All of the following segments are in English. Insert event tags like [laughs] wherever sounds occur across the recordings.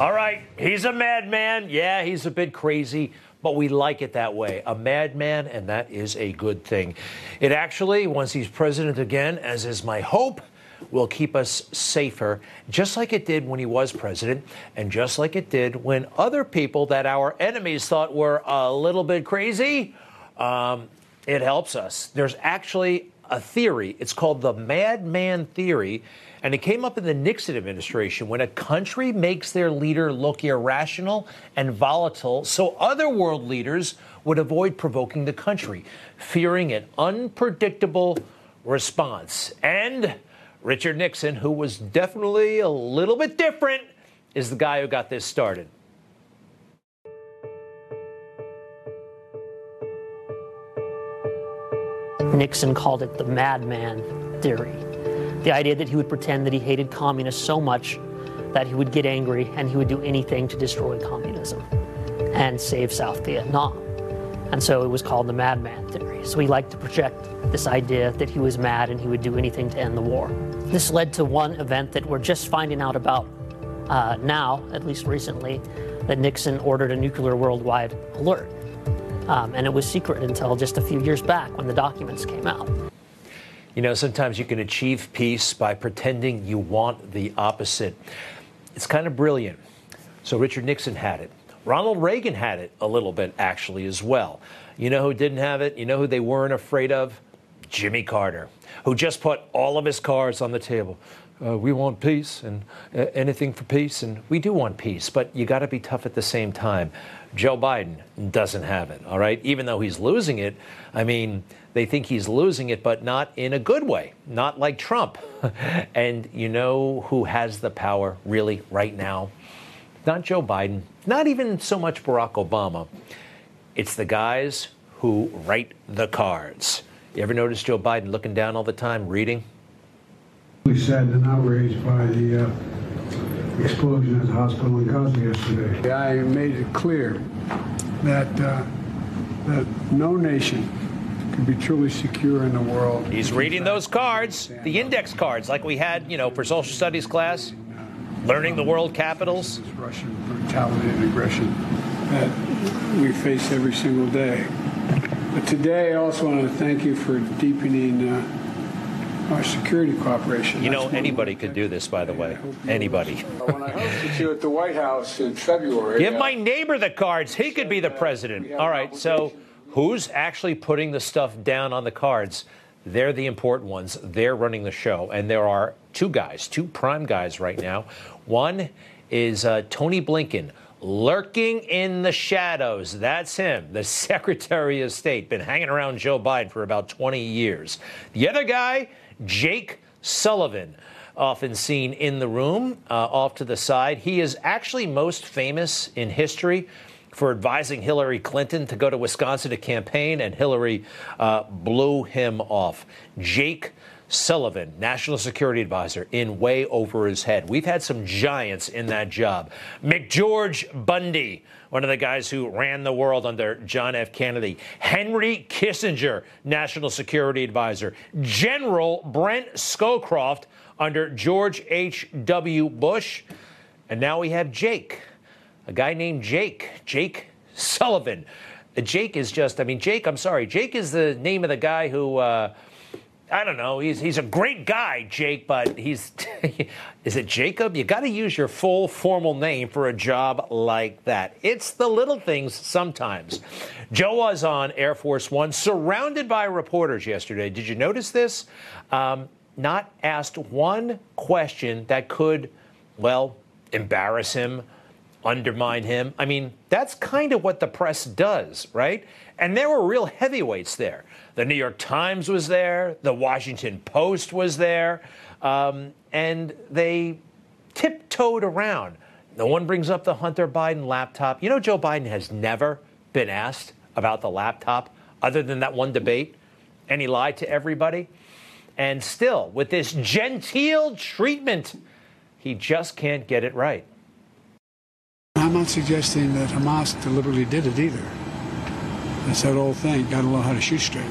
All right, he's a madman. Yeah, he's a bit crazy, but we like it that way. A madman, and that is a good thing. It actually, once he's president again, as is my hope, will keep us safer, just like it did when he was president, and just like it did when other people that our enemies thought were a little bit crazy. Um, it helps us. There's actually a theory. It's called the madman theory. And it came up in the Nixon administration when a country makes their leader look irrational and volatile, so other world leaders would avoid provoking the country, fearing an unpredictable response. And Richard Nixon, who was definitely a little bit different, is the guy who got this started. Nixon called it the madman theory. The idea that he would pretend that he hated communists so much that he would get angry and he would do anything to destroy communism and save South Vietnam. And so it was called the madman theory. So he liked to project this idea that he was mad and he would do anything to end the war. This led to one event that we're just finding out about uh, now, at least recently, that Nixon ordered a nuclear worldwide alert. Um, and it was secret until just a few years back when the documents came out. You know, sometimes you can achieve peace by pretending you want the opposite. It's kind of brilliant. So Richard Nixon had it. Ronald Reagan had it a little bit, actually, as well. You know who didn't have it? You know who they weren't afraid of? Jimmy Carter, who just put all of his cards on the table. Uh, we want peace and uh, anything for peace, and we do want peace, but you got to be tough at the same time. Joe Biden doesn't have it, all right? Even though he's losing it, I mean, they think he's losing it, but not in a good way, not like Trump. [laughs] and you know who has the power really right now? Not Joe Biden, not even so much Barack Obama. It's the guys who write the cards. You ever notice Joe Biden looking down all the time, reading? We saddened and outraged by the uh, explosion at the hospital in Gaza yesterday. I made it clear that uh, that no nation can be truly secure in the world. He's reading those cards, the index cards, like we had, you know, for social studies class, learning the world capitals. This Russian brutality and aggression that we face every single day. But today, I also want to thank you for deepening. Uh, our security cooperation. You know, anybody could do this, by the way. Anybody. When I hosted you at the White House in February, Give uh, my neighbor the cards. He could be the president. All right, so who's actually putting the stuff down on the cards? They're the important ones. They're running the show. And there are two guys, two prime guys right now. One is uh, Tony Blinken. Lurking in the shadows. That's him, the [laughs] Secretary of State. Been hanging around Joe Biden for about 20 years. The other guy, Jake Sullivan often seen in the room uh, off to the side. He is actually most famous in history for advising Hillary Clinton to go to Wisconsin to campaign, and Hillary uh, blew him off. Jake Sullivan, National Security Advisor, in way over his head. We've had some giants in that job. McGeorge Bundy, one of the guys who ran the world under John F. Kennedy. Henry Kissinger, National Security Advisor. General Brent Scowcroft under George H.W. Bush. And now we have Jake, a guy named Jake, Jake Sullivan. Uh, Jake is just, I mean, Jake, I'm sorry, Jake is the name of the guy who, uh, I don't know, he's, he's a great guy, Jake, but he's, [laughs] is it Jacob? You got to use your full formal name for a job like that. It's the little things sometimes. Joe was on Air Force One, surrounded by reporters yesterday. Did you notice this? Um, not asked one question that could, well, embarrass him, undermine him. I mean, that's kind of what the press does, right? And there were real heavyweights there. The New York Times was there, the Washington Post was there, um, and they tiptoed around. No one brings up the Hunter Biden laptop. You know, Joe Biden has never been asked about the laptop other than that one debate, and he lied to everybody. And still, with this genteel treatment, he just can't get it right. I'm not suggesting that Hamas deliberately did it either. That's that old thing. Got to learn how to shoot straight.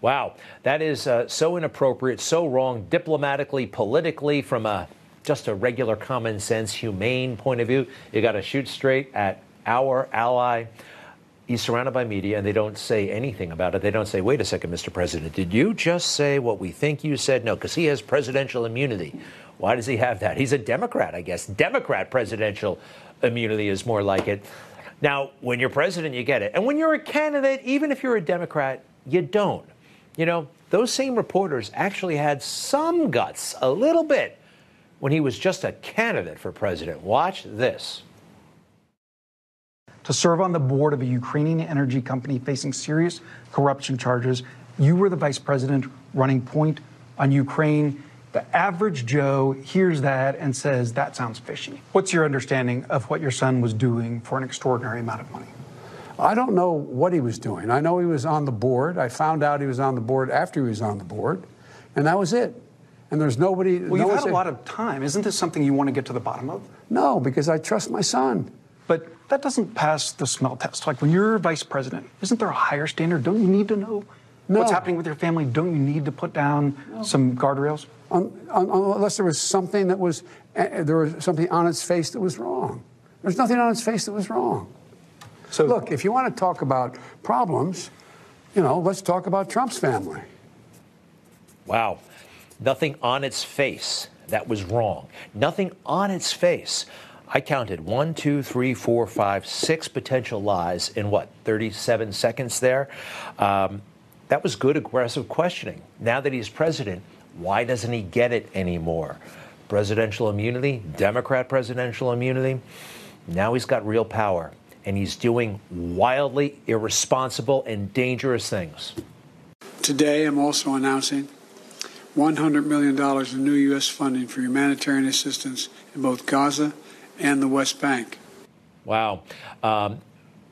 Wow, that is uh, so inappropriate, so wrong, diplomatically, politically, from a just a regular common sense, humane point of view. You got to shoot straight at our ally. He's surrounded by media and they don't say anything about it. They don't say, wait a second, Mr. President, did you just say what we think you said? No, because he has presidential immunity. Why does he have that? He's a Democrat, I guess. Democrat presidential immunity is more like it. Now, when you're president, you get it. And when you're a candidate, even if you're a Democrat, you don't. You know, those same reporters actually had some guts, a little bit, when he was just a candidate for president. Watch this. To serve on the board of a Ukrainian energy company facing serious corruption charges, you were the vice president running point on Ukraine. The average Joe hears that and says, that sounds fishy. What's your understanding of what your son was doing for an extraordinary amount of money? I don't know what he was doing. I know he was on the board. I found out he was on the board after he was on the board, and that was it. And there's nobody. Well, no you've had a lot of time. Isn't this something you want to get to the bottom of? No, because I trust my son. But that doesn't pass the smell test. Like when you're vice president, isn't there a higher standard? Don't you need to know what's happening with your family? Don't you need to put down some guardrails? Un- un- unless there was something that was, uh, there was something on its face that was wrong. There's nothing on its face that was wrong. So Look, if you want to talk about problems, you know, let's talk about Trump's family. Wow. Nothing on its face that was wrong. Nothing on its face. I counted one, two, three, four, five, six potential lies in what, 37 seconds there? Um, that was good, aggressive questioning. Now that he's president, why doesn't he get it anymore? Presidential immunity, Democrat presidential immunity. Now he's got real power, and he's doing wildly irresponsible and dangerous things. Today, I'm also announcing $100 million in new U.S. funding for humanitarian assistance in both Gaza and the West Bank. Wow. Um,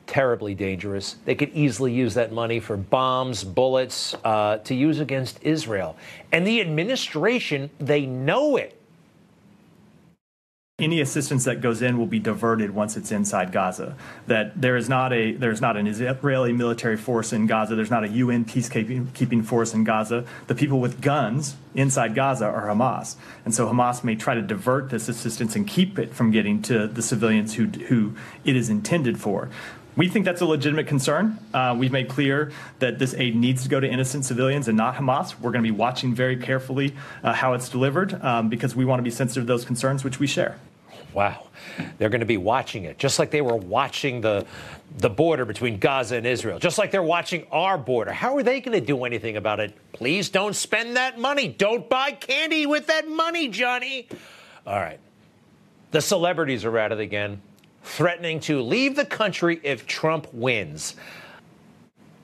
terribly dangerous. They could easily use that money for bombs, bullets uh, to use against Israel. And the administration, they know it. any assistance that goes in will be diverted once it's inside Gaza. That there is not a there is not an Israeli military force in Gaza. There's not a UN peacekeeping keeping force in Gaza. The people with guns inside Gaza are Hamas, and so Hamas may try to divert this assistance and keep it from getting to the civilians who who it is intended for. We think that's a legitimate concern. Uh, we've made clear that this aid needs to go to innocent civilians and not Hamas. We're going to be watching very carefully uh, how it's delivered um, because we want to be sensitive to those concerns, which we share. Wow. They're going to be watching it, just like they were watching the, the border between Gaza and Israel, just like they're watching our border. How are they going to do anything about it? Please don't spend that money. Don't buy candy with that money, Johnny. All right. The celebrities are at it again, threatening to leave the country if Trump wins.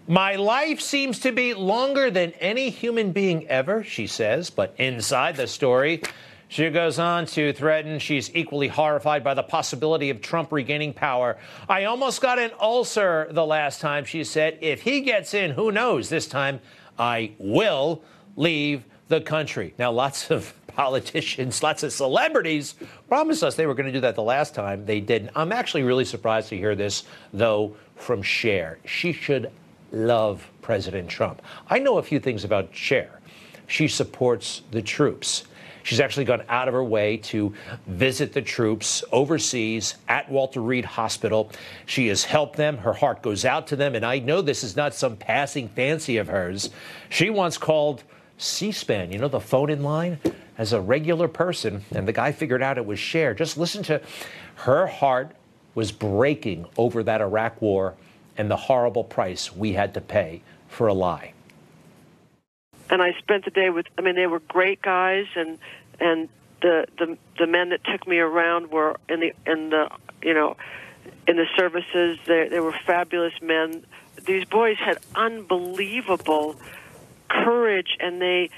My life seems to be longer than any human being ever, she says, but inside the story, she goes on to threaten she's equally horrified by the possibility of Trump regaining power. I almost got an ulcer the last time, she said. If he gets in, who knows? This time I will leave the country. Now, lots of politicians, [laughs] lots of celebrities promised us they were going to do that the last time. They didn't. I'm actually really surprised to hear this, though, from Cher. She should love President Trump. I know a few things about Cher. She supports the troops. She's actually gone out of her way to visit the troops overseas at Walter Reed Hospital. She has helped them. Her heart goes out to them. And I know this is not some passing fancy of hers. She once called C SPAN, you know, the phone in line, as a regular person. And the guy figured out it was Cher. Just listen to her heart was breaking over that Iraq war and the horrible price we had to pay for a lie. and I spent the day with. I mean, they were great guys, and and the the the men that took me around were in the in the you know in the services. They they were fabulous men. These boys had unbelievable courage, and they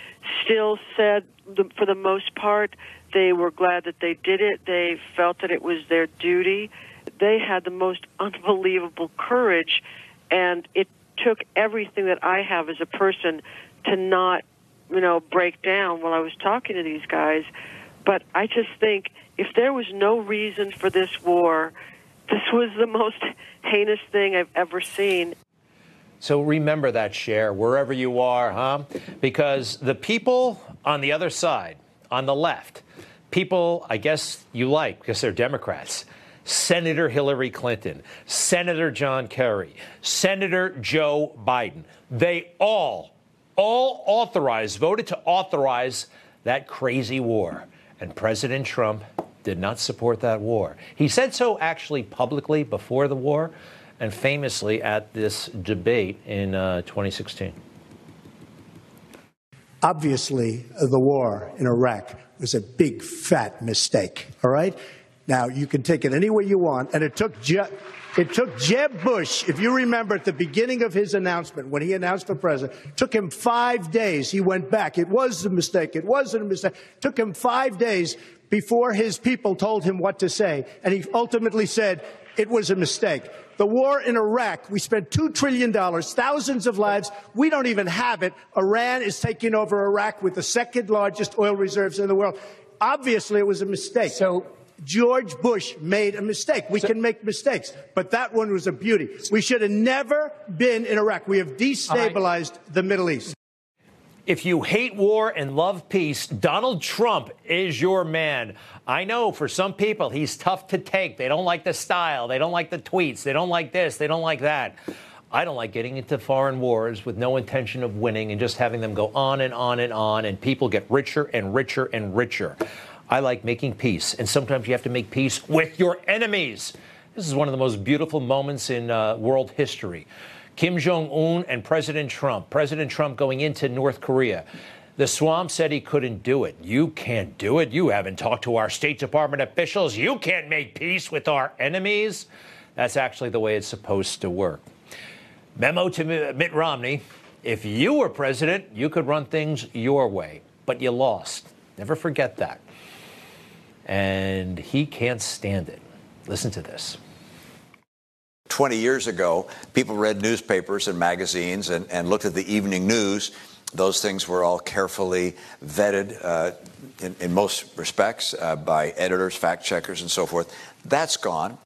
still said, the, for the most part, they were glad that they did it. They felt that it was their duty. They had the most [laughs] unbelievable courage, and it took everything that I have as a person to not, you know, break down while I was talking to these guys. But I just think if there was no reason for this war, this was the most [laughs] heinous thing I've ever seen. So remember that, Cher wherever you are, huh? Because the people on the other side, on the left, people, I guess, you like because they're Democrats. Senator Hillary Clinton, Senator John Kerry, Senator Joe Biden. They all, all authorized, voted to authorize that crazy war. And President Trump did not support that war. He said so actually publicly before the war and famously at this debate in uh, 2016. Obviously, the war in Iraq was a big, fat mistake, all right? Now, you can take it any way you want, and it took it took Jeb Bush, if you remember at the beginning of his announcement, when he announced for president, took him five days. He went back. It was a mistake. It wasn't a mistake. Took him five days before his people told him what to say. And he ultimately said it was a mistake. The war in Iraq, we spent $2 trillion, thousands of lives. We don't even have it. Iran is taking over Iraq with the second largest oil reserves in the world. Obviously, it was a mistake. So George Bush made a mistake. We can make mistakes, but that one was a beauty. We should have never been in Iraq. We have destabilized the Middle East. If you hate war and love peace, Donald Trump is your man. I know for some people he's tough to take. They don't like the style, they don't like the tweets, they don't like this, they don't like that. I don't like getting into foreign wars with no intention of winning and just having them go on and on and on, and people get richer and richer and richer. I like making peace, and sometimes you have to make peace with your enemies. This is one of the most beautiful moments in uh, world history. Kim Jong un and President Trump. President Trump going into North Korea. The swamp said he couldn't do it. You can't do it. You haven't talked to our State Department officials. You can't make peace with our enemies. That's actually the way it's supposed to work. Memo to Mitt Romney if you were president, you could run things your way, but you lost. Never forget that and he can't stand it. Listen to this. 20 years ago, people read newspapers and magazines and, and looked at the evening news. Those things were all carefully vetted uh, in, in, most respects uh, by editors, fact checkers, and so forth. That's gone.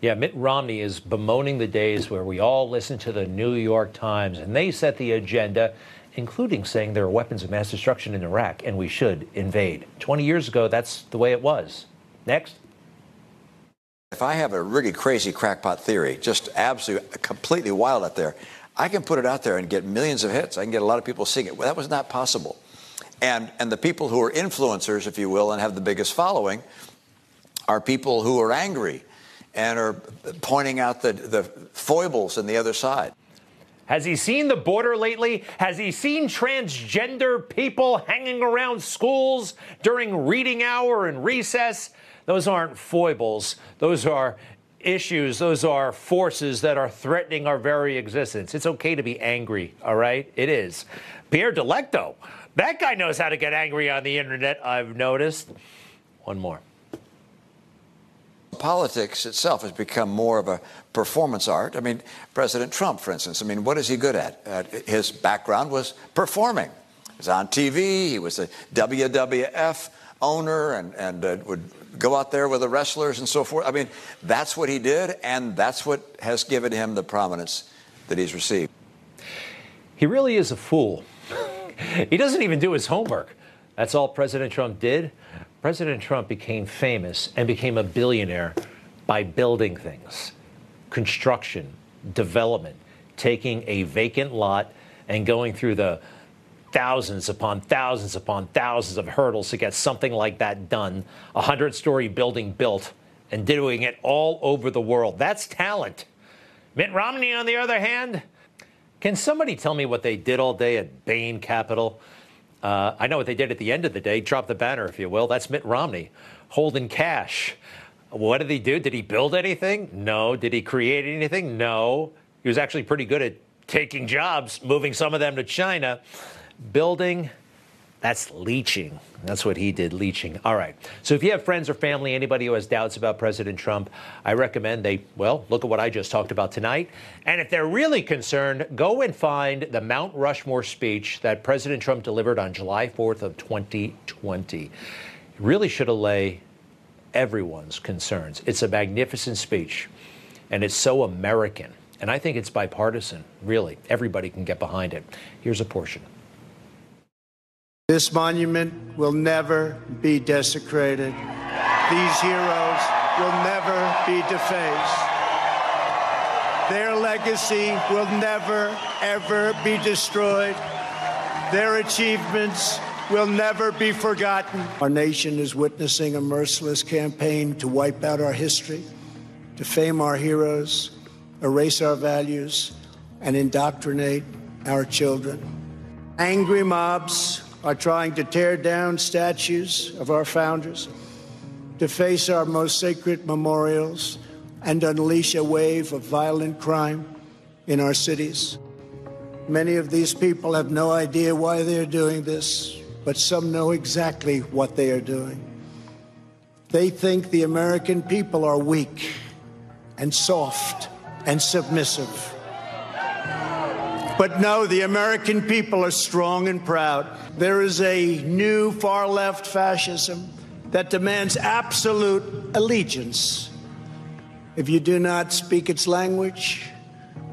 Yeah, Mitt Romney is bemoaning the days where we all listened to the New York Times and they set the agenda including saying there are weapons of mass destruction in Iraq and we should invade. 20 years ago, that's the way it was. Next. If I have a really crazy crackpot theory, just absolutely completely wild out there, I can put it out there and get millions of hits. I can get a lot of people seeing it. Well, that was not possible. And, and the people who are influencers, if you will, and have the biggest following are people who are angry and are pointing out the, the foibles in the other side. Has he seen the border lately? Has he seen transgender people hanging around schools during reading hour and recess? Those aren't foibles. Those are issues. Those are forces that are threatening our very existence. It's okay to be angry, all right? It is. Pierre Delecto, that guy knows how to get angry on the internet, I've noticed. One more. Politics itself has become more of a performance art. I mean, President Trump, for instance, I mean, what is he good at? Uh, his background was performing. He was on TV, he was a WWF owner, and, and uh, would go out there with the wrestlers and so forth. I mean, that's what he did, and that's what has given him the prominence that he's received. He really is a fool. [laughs] he doesn't even do his homework. That's all President Trump did. President Trump became famous and became a billionaire by building things construction, development, taking a vacant lot and going through the thousands upon thousands upon thousands of hurdles to get something like that done, a hundred story building built, and doing it all over the world. That's talent. Mitt Romney, on the other hand, can somebody tell me what they did all day at Bain Capital? Uh, I know what they did at the end of the day. Drop the banner, if you will. That's Mitt Romney holding cash. What did he do? Did he build anything? No. Did he create anything? No. He was actually pretty good at taking jobs, moving some of them to China. Building that's leeching. That's what he did, leeching. All right. So if you have friends or family, anybody who has doubts about President Trump, I recommend they, well, look at what I just talked about tonight. And if they're really concerned, go and find the Mount Rushmore speech that President Trump delivered on July 4th of 2020. It really should allay everyone's concerns. It's a magnificent speech, and it's so American. And I think it's bipartisan, really. Everybody can get behind it. Here's a portion. This monument will never be desecrated. These heroes will never be defaced. Their legacy will never, ever be destroyed. Their achievements will never be forgotten. Our nation is witnessing a merciless campaign to wipe out our history, defame our heroes, erase our values, and indoctrinate our children. Angry mobs are trying to tear down statues of our founders, to deface our most sacred memorials, and unleash a wave of violent crime in our cities. Many of these people have no idea why they're doing this, but some know exactly what they are doing. They think the American people are weak and soft and submissive. But no, the American people are strong and proud. There is a new far left fascism that demands absolute allegiance. If you do not speak its language,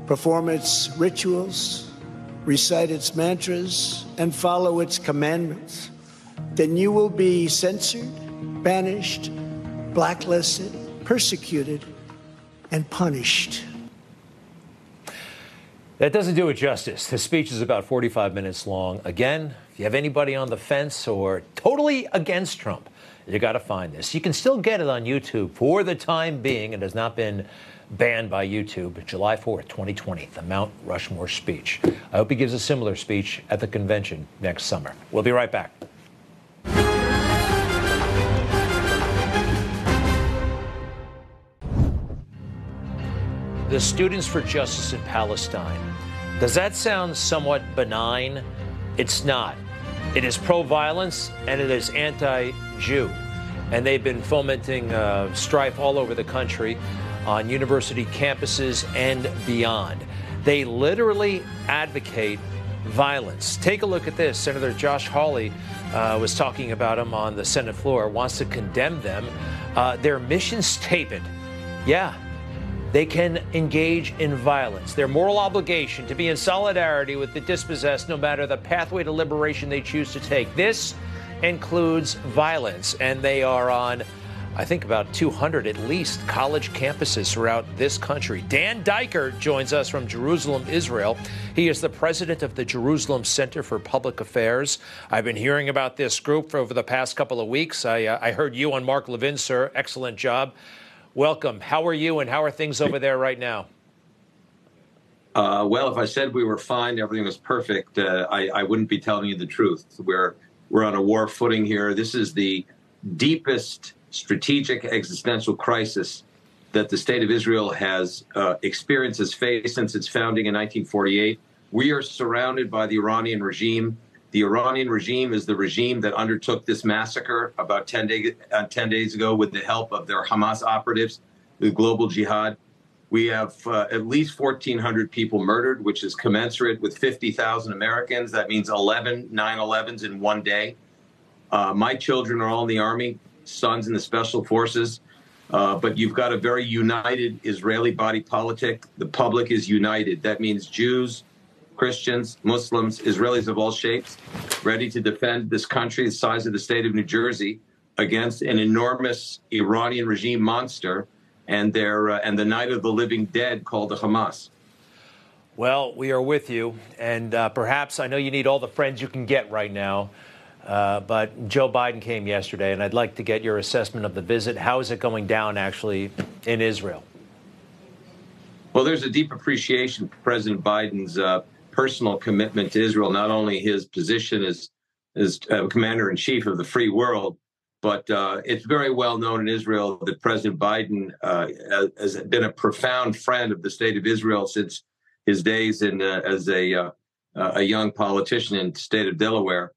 perform its rituals, recite its mantras, and follow its commandments, then you will be censored, banished, blacklisted, persecuted, and punished. That doesn't do it justice. The speech is about 45 minutes long. Again, if you have anybody on the fence or totally against Trump, you got to find this. You can still get it on YouTube for the time being. It has not been banned by YouTube. July 4th, 2020, the Mount Rushmore speech. I hope he gives a similar speech at the convention next summer. We'll be right back. The Students for Justice in Palestine. Does that sound somewhat benign? It's not. It is pro violence and it is anti Jew. And they've been fomenting uh, strife all over the country on university campuses and beyond. They literally advocate violence. Take a look at this. Senator Josh Hawley uh, was talking about them on the Senate floor, wants to condemn them. Uh, their mission statement yeah, they can engage in violence. Their moral obligation to be in solidarity with the dispossessed, no matter the pathway to liberation they choose to take. This includes violence, and they are on. I think about 200 at least college campuses throughout this country. Dan Diker joins us from Jerusalem, Israel. He is the president of the Jerusalem Center for Public Affairs. I've been hearing about this group for over the past couple of weeks. I, uh, I heard you on Mark Levin, sir. Excellent job. Welcome. How are you and how are things over there right now? Uh, well, if I said we were fine, everything was perfect, uh, I, I, wouldn't be telling you the truth. We're we're on a war footing here. This is the deepest strategic existential crisis that the state of Israel has uh, experienced, has faced since its founding in 1948. We are surrounded by the Iranian regime. The Iranian regime is the regime that undertook this massacre about 10, day, uh, 10 days ago with the help of their Hamas operatives, the global jihad. We have uh, at least 1,400 people murdered, which is commensurate with 50,000 Americans. That means 11 9 11s in one day. Uh, my children are all in the Army, sons in the Special Forces. Uh, but you've got a very united Israeli body politic. The public is united. That means Jews, Christians, Muslims, Israelis of all shapes, ready to defend this country the size of the state of New Jersey against an enormous Iranian regime monster and their uh, and the night of the living dead called the Hamas. Well, we are with you, and uh, perhaps I know you need all the friends you can get right now. Uh, but Joe Biden came yesterday, and I'd like to get your assessment of the visit. How is it going down, actually, in Israel? Well, there's a deep appreciation for President Biden's uh, personal commitment to Israel, not only his position as, as uh, commander in chief of the free world, but uh, it's very well known in Israel that President Biden uh, has been a profound friend of the state of Israel since his days in, uh, as a, uh, a young politician in the state of Delaware.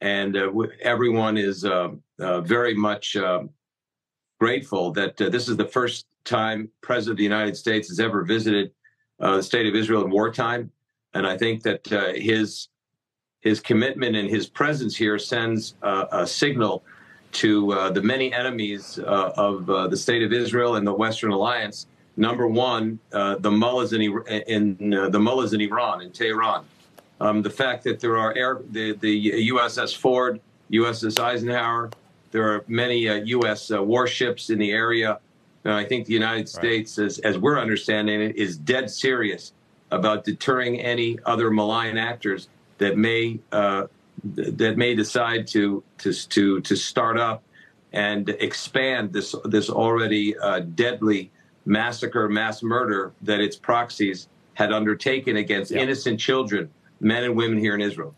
And uh, everyone is very much grateful that this is the first time President of the United States has ever visited the state of Israel in wartime. And I think that uh, his his commitment and his presence here sends uh, a signal to uh, the many enemies uh, of uh, the state of Israel and the Western Alliance. Number one, uh, the mullahs in, in the mullahs in Iran, in Tehran. Um, the fact that there are air, the, the USS Ford, USS Eisenhower, there are many uh, U.S. Uh, warships in the area. I think the United States, as, as we're understanding it, is dead serious about deterring any other malign actors that may uh, that may decide to to to to start up and expand this this already uh, deadly massacre, mass murder that its proxies had undertaken against yeah. innocent children, men and women here in Israel.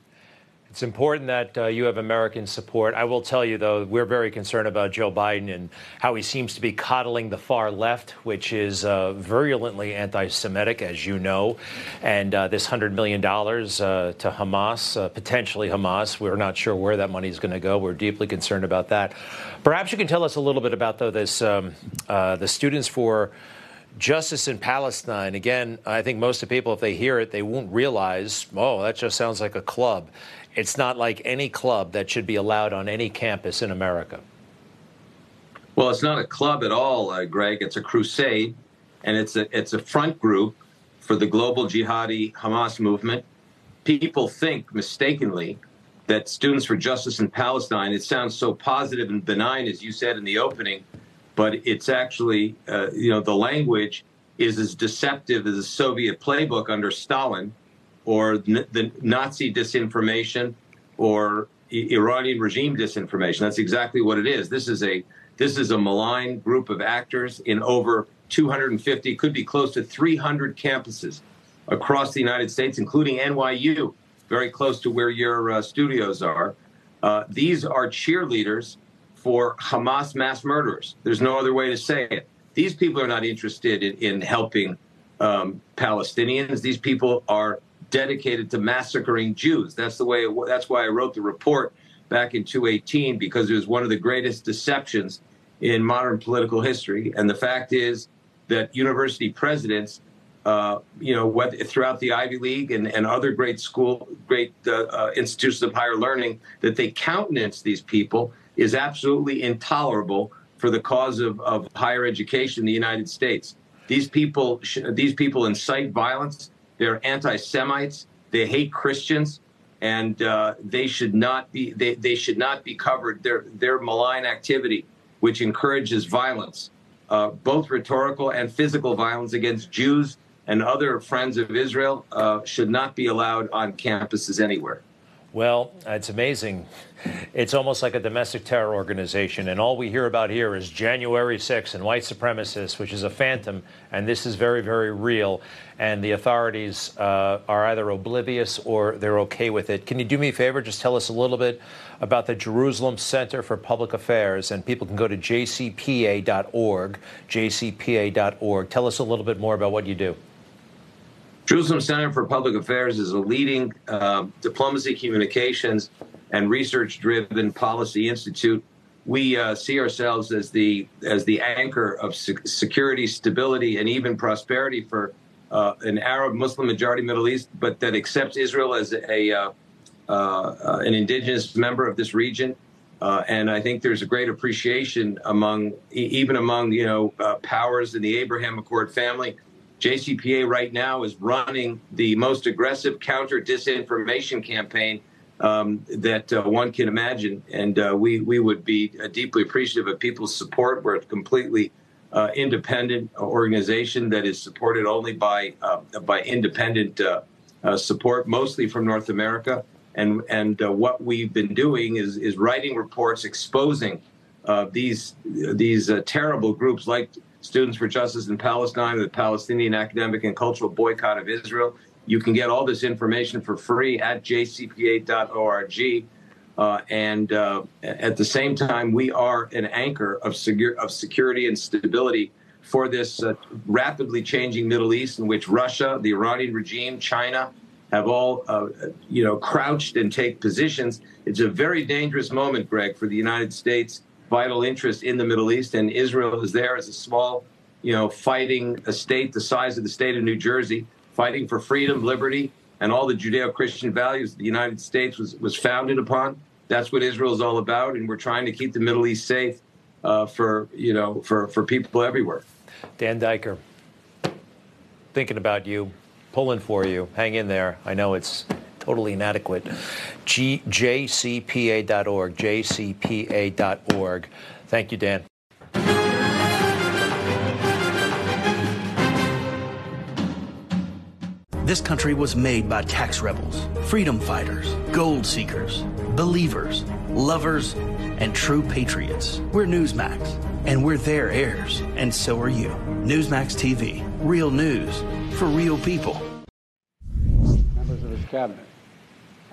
It's important that uh, you have American support. I will tell you, though, we're very concerned about Joe Biden and how he seems to be coddling the far left, which is uh, virulently anti Semitic, as you know. And uh, this $100 million uh, to Hamas, uh, potentially Hamas, we're not sure where that money is going to go. We're deeply concerned about that. Perhaps you can tell us a little bit about, though, this um, uh, the Students for Justice in Palestine, again, I think most of the people, if they hear it, they won't realize, oh, that just sounds like a club. It's not like any club that should be allowed on any campus in America. Well, it's not a club at all, uh, Greg. It's a crusade, and it's a it's a front group for the global jihadi Hamas movement. People think mistakenly that Students for Justice in Palestine. It sounds so positive and benign, as you said in the opening, but it's actually uh, you know the language is as deceptive as the Soviet playbook under Stalin or the Nazi disinformation or Iranian regime disinformation. That's exactly what it is. This is a this is a malign group of actors in over 250, could be close to 300 campuses across the United States, including NYU, very close to where your uh, studios are. Uh, these are cheerleaders for Hamas mass murderers. There's no other way to say it. These people are not interested in, in helping um, Palestinians. These people are dedicated to massacring Jews. That's the way. It, that's why I wrote the report back in 2018 because it was one of the greatest deceptions in modern political history. And the fact is that university presidents, uh, you know, throughout the Ivy League and, and other great school, great uh, uh, institutions of higher learning, that they countenance these people is absolutely intolerable for the cause of, of higher education in the United States. These people, these people incite violence. They're anti-Semites. They hate Christians, and uh, they should not be. They, they should not be covered. Their their malign activity, which encourages violence, uh, both rhetorical and physical violence against Jews and other friends of Israel, uh, should not be allowed on campuses anywhere. Well, it's amazing. It's almost like a domestic terror organization, and all we hear about here is January 6th and white supremacists, which is a phantom, and this is very, very real. And the authorities uh, are either oblivious or they're okay with it. Can you do me a favor? Just tell us a little bit about the Jerusalem Center for Public Affairs, and people can go to jcpa.org, jcpa.org. Tell us a little bit more about what you do. Jerusalem Center for Public Affairs is a leading uh, diplomacy, communications, and research-driven policy institute. We uh, see ourselves as the as the anchor of security, stability, and even prosperity for uh, an Arab Muslim majority Middle East, but that accepts Israel as a uh, uh, an indigenous member of this region. Uh, and I think there's a great appreciation among even among you know powers in the Abraham Accord family JCPA right now is running the most aggressive counter disinformation campaign um, that uh, one can imagine. And uh, we, we would be uh, deeply appreciative of people's support. We're a completely uh, independent organization that is supported only by, uh, by independent uh, support, mostly from North America. And, and what we've been doing is, is writing reports exposing these, these terrible groups like Students for Justice in Palestine, the Palestinian Academic and Cultural Boycott of Israel. You can get all this information for free at jcpa.org. Uh, and uh, at the same time, we are an anchor of, segure, of security and stability for this uh, rapidly changing Middle East, in which Russia, the Iranian regime, China have all, uh, you know, crouched and take positions. It's a very dangerous moment, Greg, for the United States vital interest in the Middle East, and Israel is there as a small, you know, fighting a state the size of the state of New Jersey, fighting for freedom, liberty, and all the Judeo-Christian values the United States was, was founded upon. That's what Israel is all about, and we're trying to keep the Middle East safe uh, for you know for for people everywhere. Dan Diker, thinking about you, pulling for you. Hang in there. I know it's totally inadequate. G- jcpa.org, jcpa.org. Thank you, Dan. This country was made by tax rebels, freedom fighters, gold seekers, believers, lovers, and true patriots. We're Newsmax, and we're their heirs, and so are you. Newsmax TV, real news for real people. Members of his cabinet.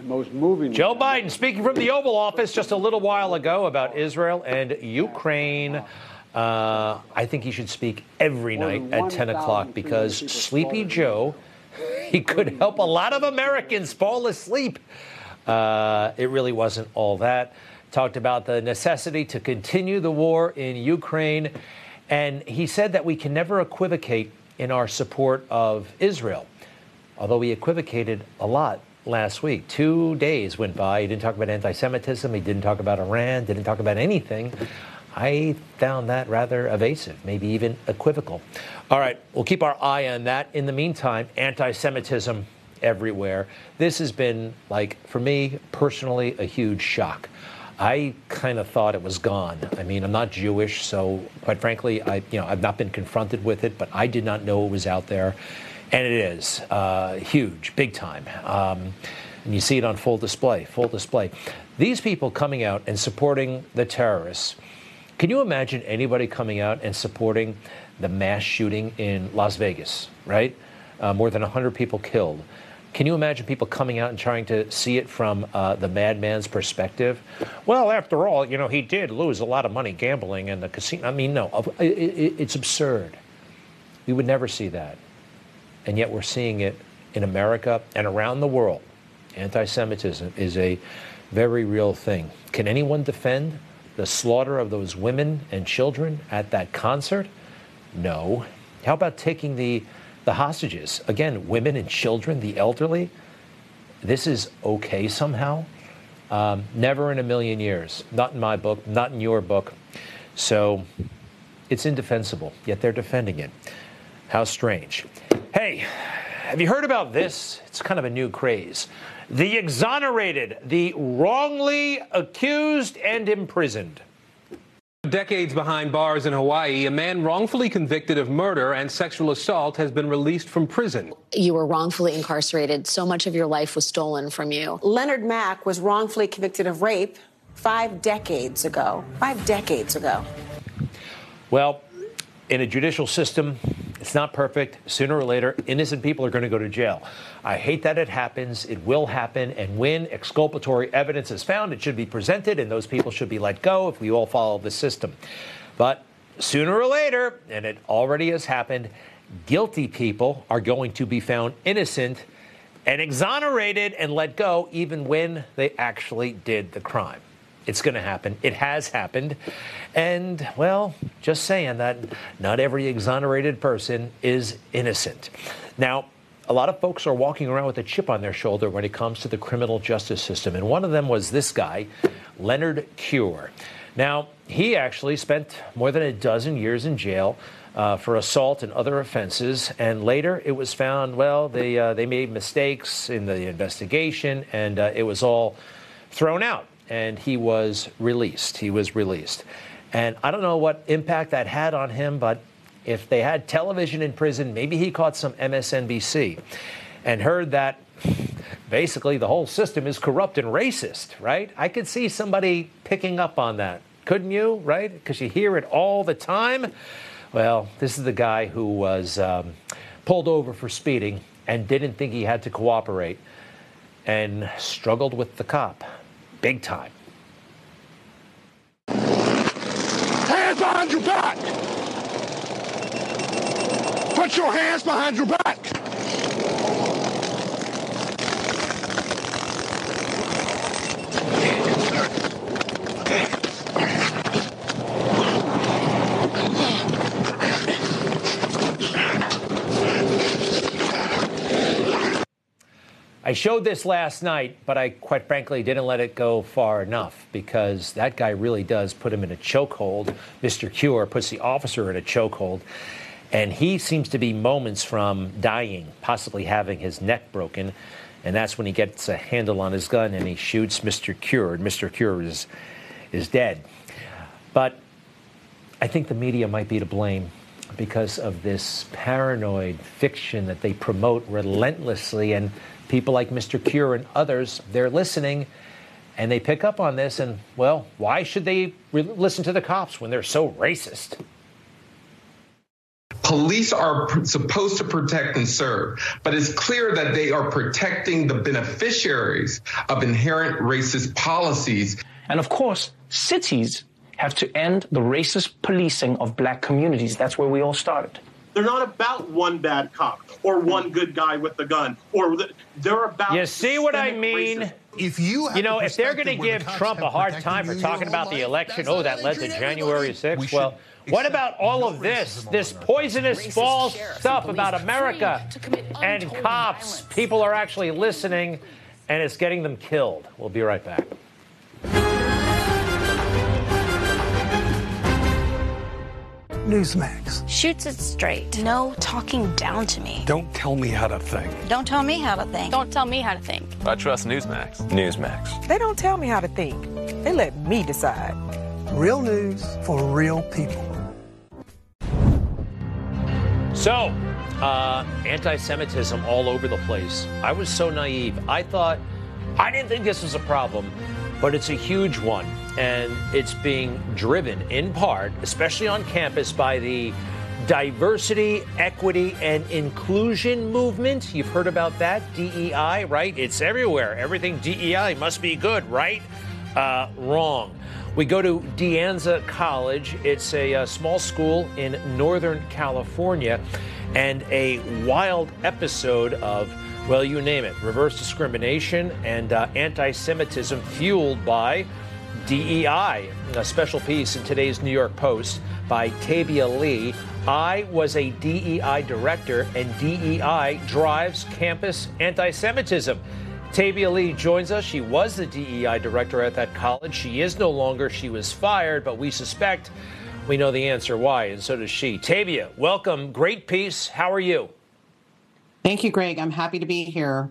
Most moving. Joe Biden speaking from the Oval Office just a little while ago about Israel and Ukraine. Uh, I think he should speak every night at 10 o'clock because Sleepy Joe, [laughs] he could help a lot of Americans fall asleep. Uh, it really wasn't all that. Talked about the necessity to continue the war in Ukraine. And he said that we can never equivocate in our support of Israel, although he equivocated a lot last week. Two days went by. He didn't talk about anti Semitism. He didn't talk about Iran, didn't talk about anything. I found that rather evasive, maybe even equivocal. All right, we'll keep our eye on that. In the meantime, anti Semitism everywhere. This has been, like, for me personally, a huge shock. I kind of thought it was gone. I mean, I'm not Jewish, so quite frankly, I, you know, I've not been confronted with it, but I did not know it was out there, and it is uh, huge, big time. Um, and you see it on full display, full display. These people coming out and supporting the terrorists. Can you imagine anybody coming out and supporting the mass shooting in Las Vegas? Right, uh, more than 100 people killed. Can you imagine people coming out and trying to see it from uh, the madman's perspective? Well, after all, you know, he did lose a lot of money gambling in the casino. I mean, no, it, it, it's absurd. We would never see that. And yet we're seeing it in America and around the world. Anti Semitism is a very real thing. Can anyone defend the slaughter of those women and children at that concert? No. How about taking the the hostages, again, women and children, the elderly, this is okay somehow. Um, never in a million years. Not in my book, not in your book. So it's indefensible, yet they're defending it. How strange. Hey, have you heard about this? It's kind of a new craze. The exonerated, the wrongly accused and imprisoned. Decades behind bars in Hawaii, a man wrongfully convicted of murder and sexual assault has been released from prison. You were wrongfully incarcerated. So much of your life was stolen from you. Leonard Mack was wrongfully convicted of rape five decades ago. Five decades ago. Well, in a judicial system, it's not perfect. Sooner or later, innocent people are going to go to jail. I hate that it happens. It will happen. And when exculpatory evidence is found, it should be presented, and those people should be let go if we all follow the system. But sooner or later, and it already has happened, guilty people are going to be found innocent and exonerated and let go even when they actually did the crime. It's going to happen. It has happened. And, well, just saying that not every exonerated person is innocent. Now, a lot of folks are walking around with a chip on their shoulder when it comes to the criminal justice system. And one of them was this guy, Leonard Cure. Now, he actually spent more than a dozen years in jail. Uh, for assault and other offenses. And later it was found, well, they, uh, they made mistakes in the investigation and uh, it was all thrown out and he was released. He was released. And I don't know what impact that had on him, but if they had television in prison, maybe he caught some MSNBC and heard that basically the whole system is corrupt and racist, right? I could see somebody picking up on that. Couldn't you, right? Because you hear it all the time. Well, this is the guy who was um, pulled over for speeding and didn't think he had to cooperate and struggled with the cop big time. Hands behind your back! Put your hands behind your back! I showed this last night, but I quite frankly didn't let it go far enough because that guy really does put him in a chokehold. Mr. Cure puts the officer in a chokehold, and he seems to be moments from dying, possibly having his neck broken. And that's when he gets a handle on his gun and he shoots Mr. Cure. And Mr. Cure is, is dead. But I think the media might be to blame because of this paranoid fiction that they promote relentlessly. And people like Mr. Cure and others, they're listening and they pick up on this. And, well, why should they re- listen to the cops when they're so racist? Police are pr- supposed to protect and serve, but it's clear that they are protecting the beneficiaries of inherent racist policies. And of course, cities have to end the racist policing of black communities. That's where we all started. They're not about one bad cop or hmm. one good guy with the gun, or the, they're about. You see what I mean? racism. If you, You know, if they're going to give Trump a hard time for talking about the election, oh, that led to January 6th. Well, what about all of this, this poisonous false stuff about America and cops? People are actually listening, and it's getting them killed. We'll be right back. Newsmax. Shoots it straight. No talking down to me. Don't tell me how to think. Don't tell me how to think. Don't tell me how to think. I trust Newsmax. Newsmax. They don't tell me how to think. They let me decide. Real news for real people. So, uh, anti Semitism all over the place. I was so naive. I thought, I didn't think this was a problem, but it's a huge one. And it's being driven in part, especially on campus, by the diversity, equity, and inclusion movement. You've heard about that, DEI, right? It's everywhere. Everything DEI must be good, right? Uh, wrong. We go to De Anza College. It's a, uh small school in Northern California, and a wild episode of, well, you name it, reverse discrimination and uh, anti Semitism fueled by DEI. A special piece in today's New York Post by Tabia Lee. I was a DEI director, and DEI drives campus anti Semitism. Tabia Lee joins us. She was the DEI director at that college. She is no longer. She was fired, but we suspect we know the answer why, and so does she. Tabia, welcome. Great piece. How are you? Thank you, Greg. I'm happy to be here.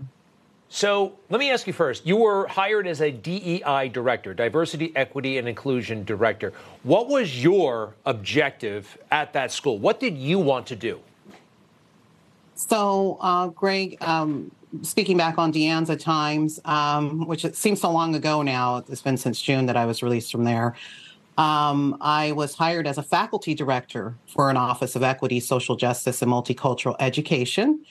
So let me ask you first. You were hired as a DEI director, diversity, equity, and inclusion director. What was your objective at that school? What did you want to do? So, uh, Greg, um, speaking back on De Anza Times, um, which it seems so long ago now, it's been since June that I was released from there. Um, I was hired as a faculty director for an Office of Equity, Social Justice, and Multicultural Education.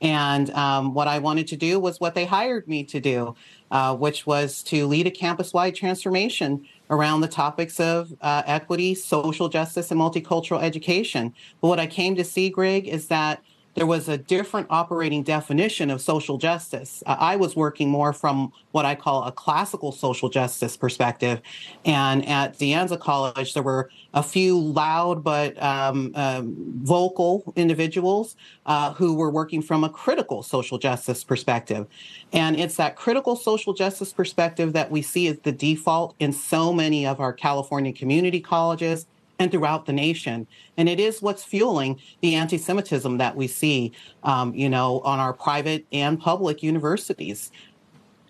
And um, what I wanted to do was what they hired me to do, uh, which was to lead a campus wide transformation around the topics of uh, equity, social justice, and multicultural education. But what I came to see, Greg, is that there was a different operating definition of social justice. I was working more from what I call a classical social justice perspective. And at De Anza College, there were a few loud but um, um, vocal individuals uh, who were working from a critical social justice perspective. And it's that critical social justice perspective that we see as the default in so many of our California community colleges and throughout the nation. And it is what's fueling the anti Semitism that we see, um, you know, on our private and public universities.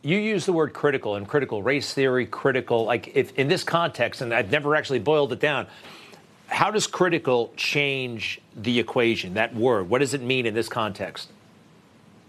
You use the word critical and critical race theory, critical, like if in this context, and I've never actually boiled it down. How does critical change the equation, that word? What does it mean in this context?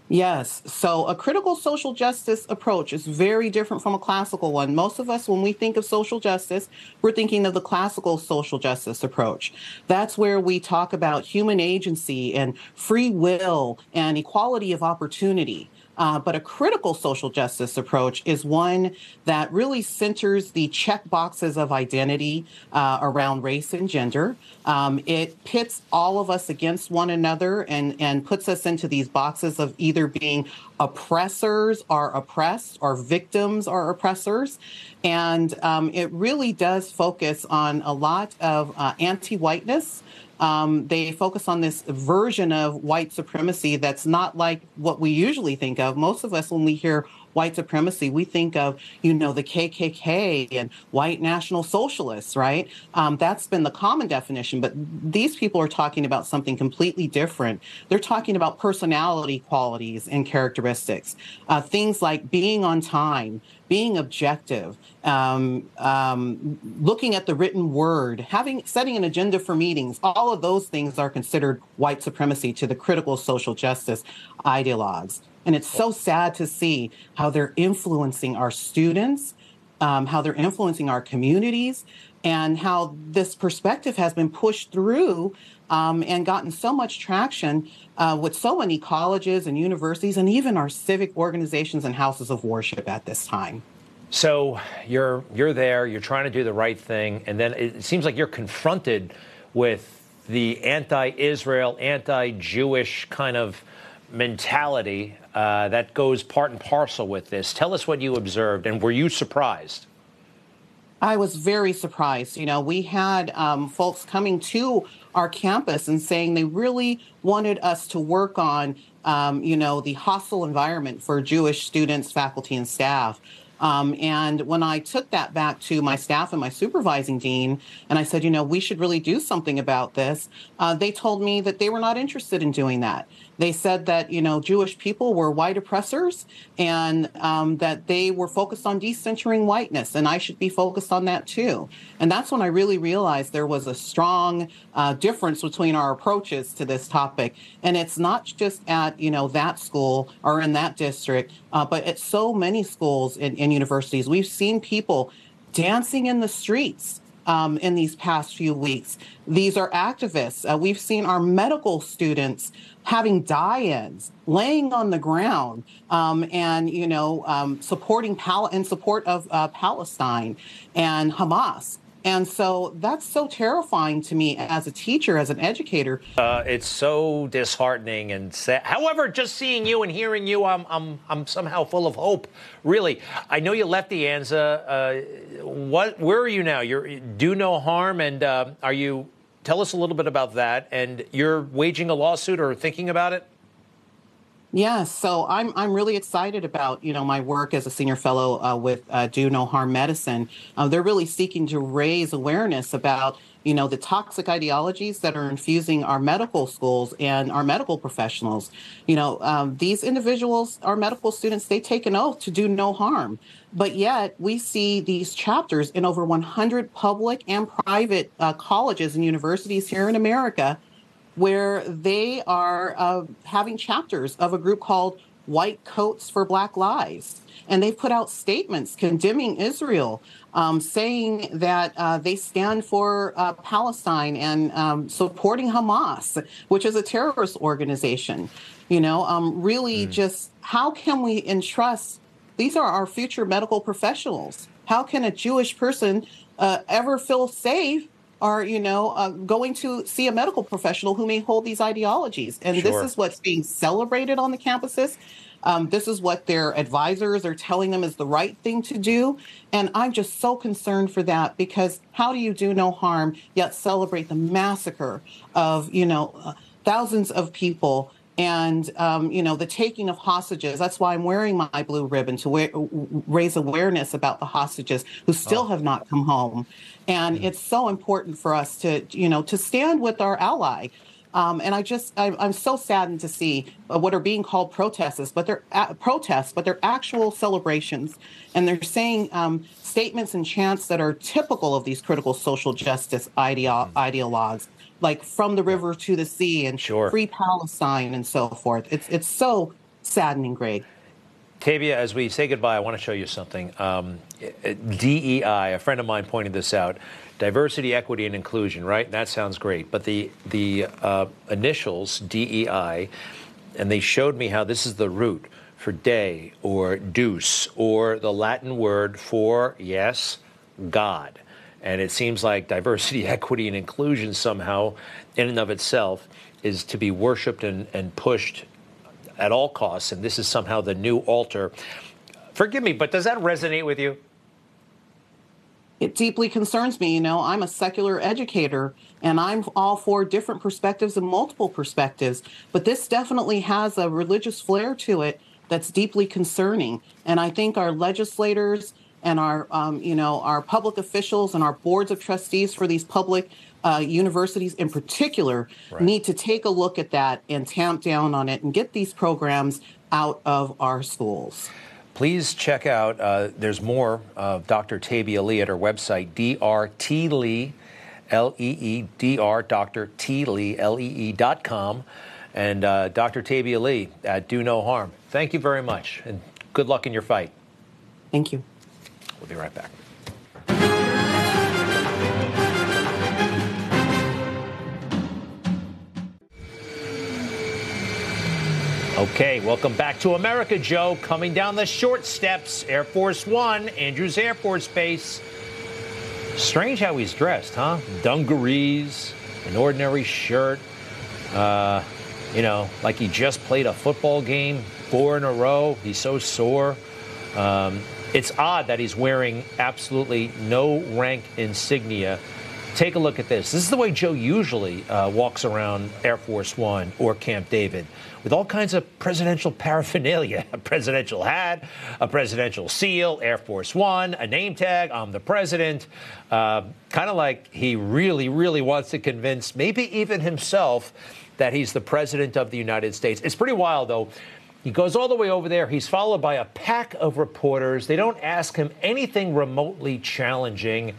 Yes. So a critical social justice approach is very different from a classical one. Most of us, when we think of social justice, we're thinking of the classical social justice approach. That's where we talk about human agency and free will and equality of opportunity. Uh, but a critical social justice approach is one that really centers the check boxes of identity uh, around race and gender. Um, it pits all of us against one another and, and puts us into these boxes of either being oppressors or oppressed or victims or oppressors. And um, it really does focus on a lot of uh, anti whiteness. Um, they focus on this version of white supremacy that's not like what we usually think of. Most of us, when we hear white supremacy, we think of, you know, the KKK and white national socialists, right? Um, that's been the common definition, but these people are talking about something completely different. They're talking about personality qualities and characteristics, uh, things like being on time, being objective, um, um, looking at the written word, having setting an agenda for meetings. All of those things are considered white supremacy to the critical social justice ideologues. And it's so sad to see how they're influencing our students, um, how they're influencing our communities, and how this perspective has been pushed through um, and gotten so much traction uh, with so many colleges and universities and even our civic organizations and houses of worship at this time. So you're you're there, you're trying to do the right thing, and then it seems like you're confronted with the anti-Israel, anti-Jewish kind of mentality uh, that goes part and parcel with this. Tell us what you observed, and were you surprised? I was very surprised. You know, we had um, folks coming to our campus and saying they really wanted us to work on, um, you know, the hostile environment for Jewish students, faculty, and staff. Um, and when I took that back to my staff and my supervising dean, and I said, you know, we should really do something about this, uh, they told me that they were not interested in doing that. They said that, you know, Jewish people were white oppressors and um, that they were focused on decentering whiteness, and I should be focused on that too. And that's when I really realized there was a strong uh, difference between our approaches to this topic. And it's not just at, you know, that school or in that district, uh, but at so many schools and, and universities. We've seen people dancing in the streets um, in these past few weeks. These are activists. Uh, we've seen our medical students having die-ins, laying on the ground, um, and you know, um, supporting Pal- in support of uh, Palestine and Hamas. And so that's so terrifying to me as a teacher, as an educator. Uh, it's so disheartening and sad. However, just seeing you and hearing you, I'm, I'm, I'm somehow full of hope. Really, I know you left De Anza. Uh, what? Where are you now? You're do no harm, and uh, are you? Tell us a little bit about that. And you're waging a lawsuit or thinking about it. Yes, so I'm I'm really excited about you know my work as a senior fellow uh, with uh, Do No Harm Medicine. Uh, they're really seeking to raise awareness about you know the toxic ideologies that are infusing our medical schools and our medical professionals. You know um, these individuals, our medical students, they take an oath to do no harm, but yet we see these chapters in over 100 public and private uh, colleges and universities here in America where they are uh, having chapters of a group called White Coats for Black Lives. And they've put out statements condemning Israel, um, saying that uh, they stand for uh, Palestine and um, supporting Hamas, which is a terrorist organization. You know, um, really mm. just how can we entrust? These are our future medical professionals. How can a Jewish person uh, ever feel safe are you know uh, going to see a medical professional who may hold these ideologies. And sure. this is what's being celebrated on the campuses. Um, this is what their advisors are telling them is the right thing to do. And i'm just so concerned for that because how do you do no harm yet celebrate the massacre of you know uh, thousands of people and um, you know the taking of hostages. That's why I'm wearing my blue ribbon to wear, raise awareness about the hostages who still oh. have not come home. And it's so important for us to, you know, to stand with our ally. Um, and I just, I'm, I'm, so saddened to see what are being called protests, but they're uh, protests, but they're actual celebrations, and they're saying um, statements and chants that are typical of these critical social justice ideo- mm. ideologues, like "from the river to the sea" and sure. "Free Palestine" and so forth. It's it's so saddening, Greg. Tabia, as we say goodbye, I want to show you something. Um, DEI, a friend of mine pointed this out. Diversity, equity, and inclusion, right? That sounds great. But the the uh, initials DEI, and they showed me how this is the root for day or deus or the Latin word for yes, God. And it seems like diversity, [laughs] equity, and inclusion somehow, in and of itself, is to be worshipped and, and pushed at all costs, and this is somehow the new altar. Forgive me, but does that resonate with you? It deeply concerns me. You know, I'm a secular educator and I'm all for different perspectives and multiple perspectives, but this definitely has a religious flair to it that's deeply concerning. And I think our legislators and our, um, you know, our public officials and our boards of trustees for these public uh, universities in particular Right. need to take a look at that and tamp down on it and get these programs out of our schools. Please check out, uh, there's more of Dr. Tabia Lee at her website, DRT Lee, L E E, DR. T Lee, L E E dot com. And uh, Dr. Tabia Lee at Do No Harm. Thank you very much, and good luck in your fight. Thank you. We'll be right back. Okay, welcome back to America, Joe. Coming down the short steps, Air Force One, Andrews Air Force Base. Strange how he's dressed, huh? Dungarees, an ordinary shirt. Uh, you know, like he just played a football game, four in a row. He's so sore. Um, it's odd that he's wearing absolutely no rank insignia. Take a look at this. This is the way Joe usually uh, walks around Air Force One or Camp David with all kinds of presidential paraphernalia [laughs] a presidential hat, a presidential seal, Air Force One, a name tag, I'm the president. Uh, kind of like he really, really wants to convince maybe even himself that he's the president of the United States. It's pretty wild, though. He goes all the way over there. He's followed by a pack of reporters. They don't ask him anything remotely challenging,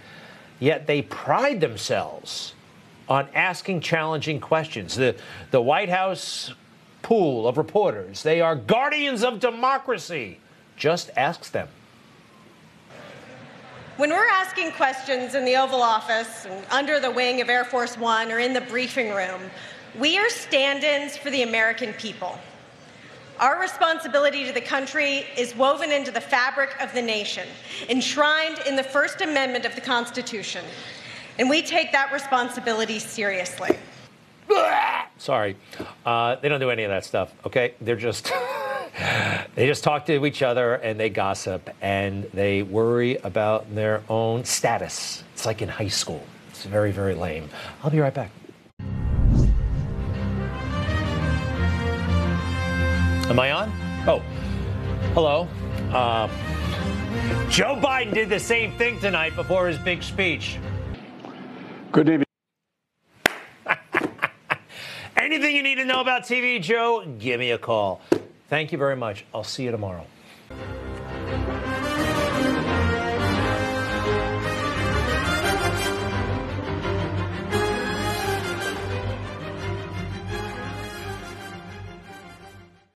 yet they pride themselves on asking challenging questions. The, the White House pool of reporters, they are guardians of democracy. Just asks them. When we're asking questions in the Oval Office, and under the wing of Air Force One, or in the briefing room, we are stand ins for the American people. Our responsibility to the country is woven into the fabric of the nation, enshrined in the First Amendment of the Constitution. And we take that responsibility seriously. Sorry, uh, they don't do any of that stuff. Okay, they're just [laughs] they just talk to each other and they gossip and they worry about their own status. It's like in high school. It's very very lame. I'll be right back. Am I on? Oh, hello. Uh, Joe Biden did the same thing tonight before his big speech. Good evening. [laughs] Anything you need to know about TV, Joe, give me a call. Thank you very much. I'll see you tomorrow.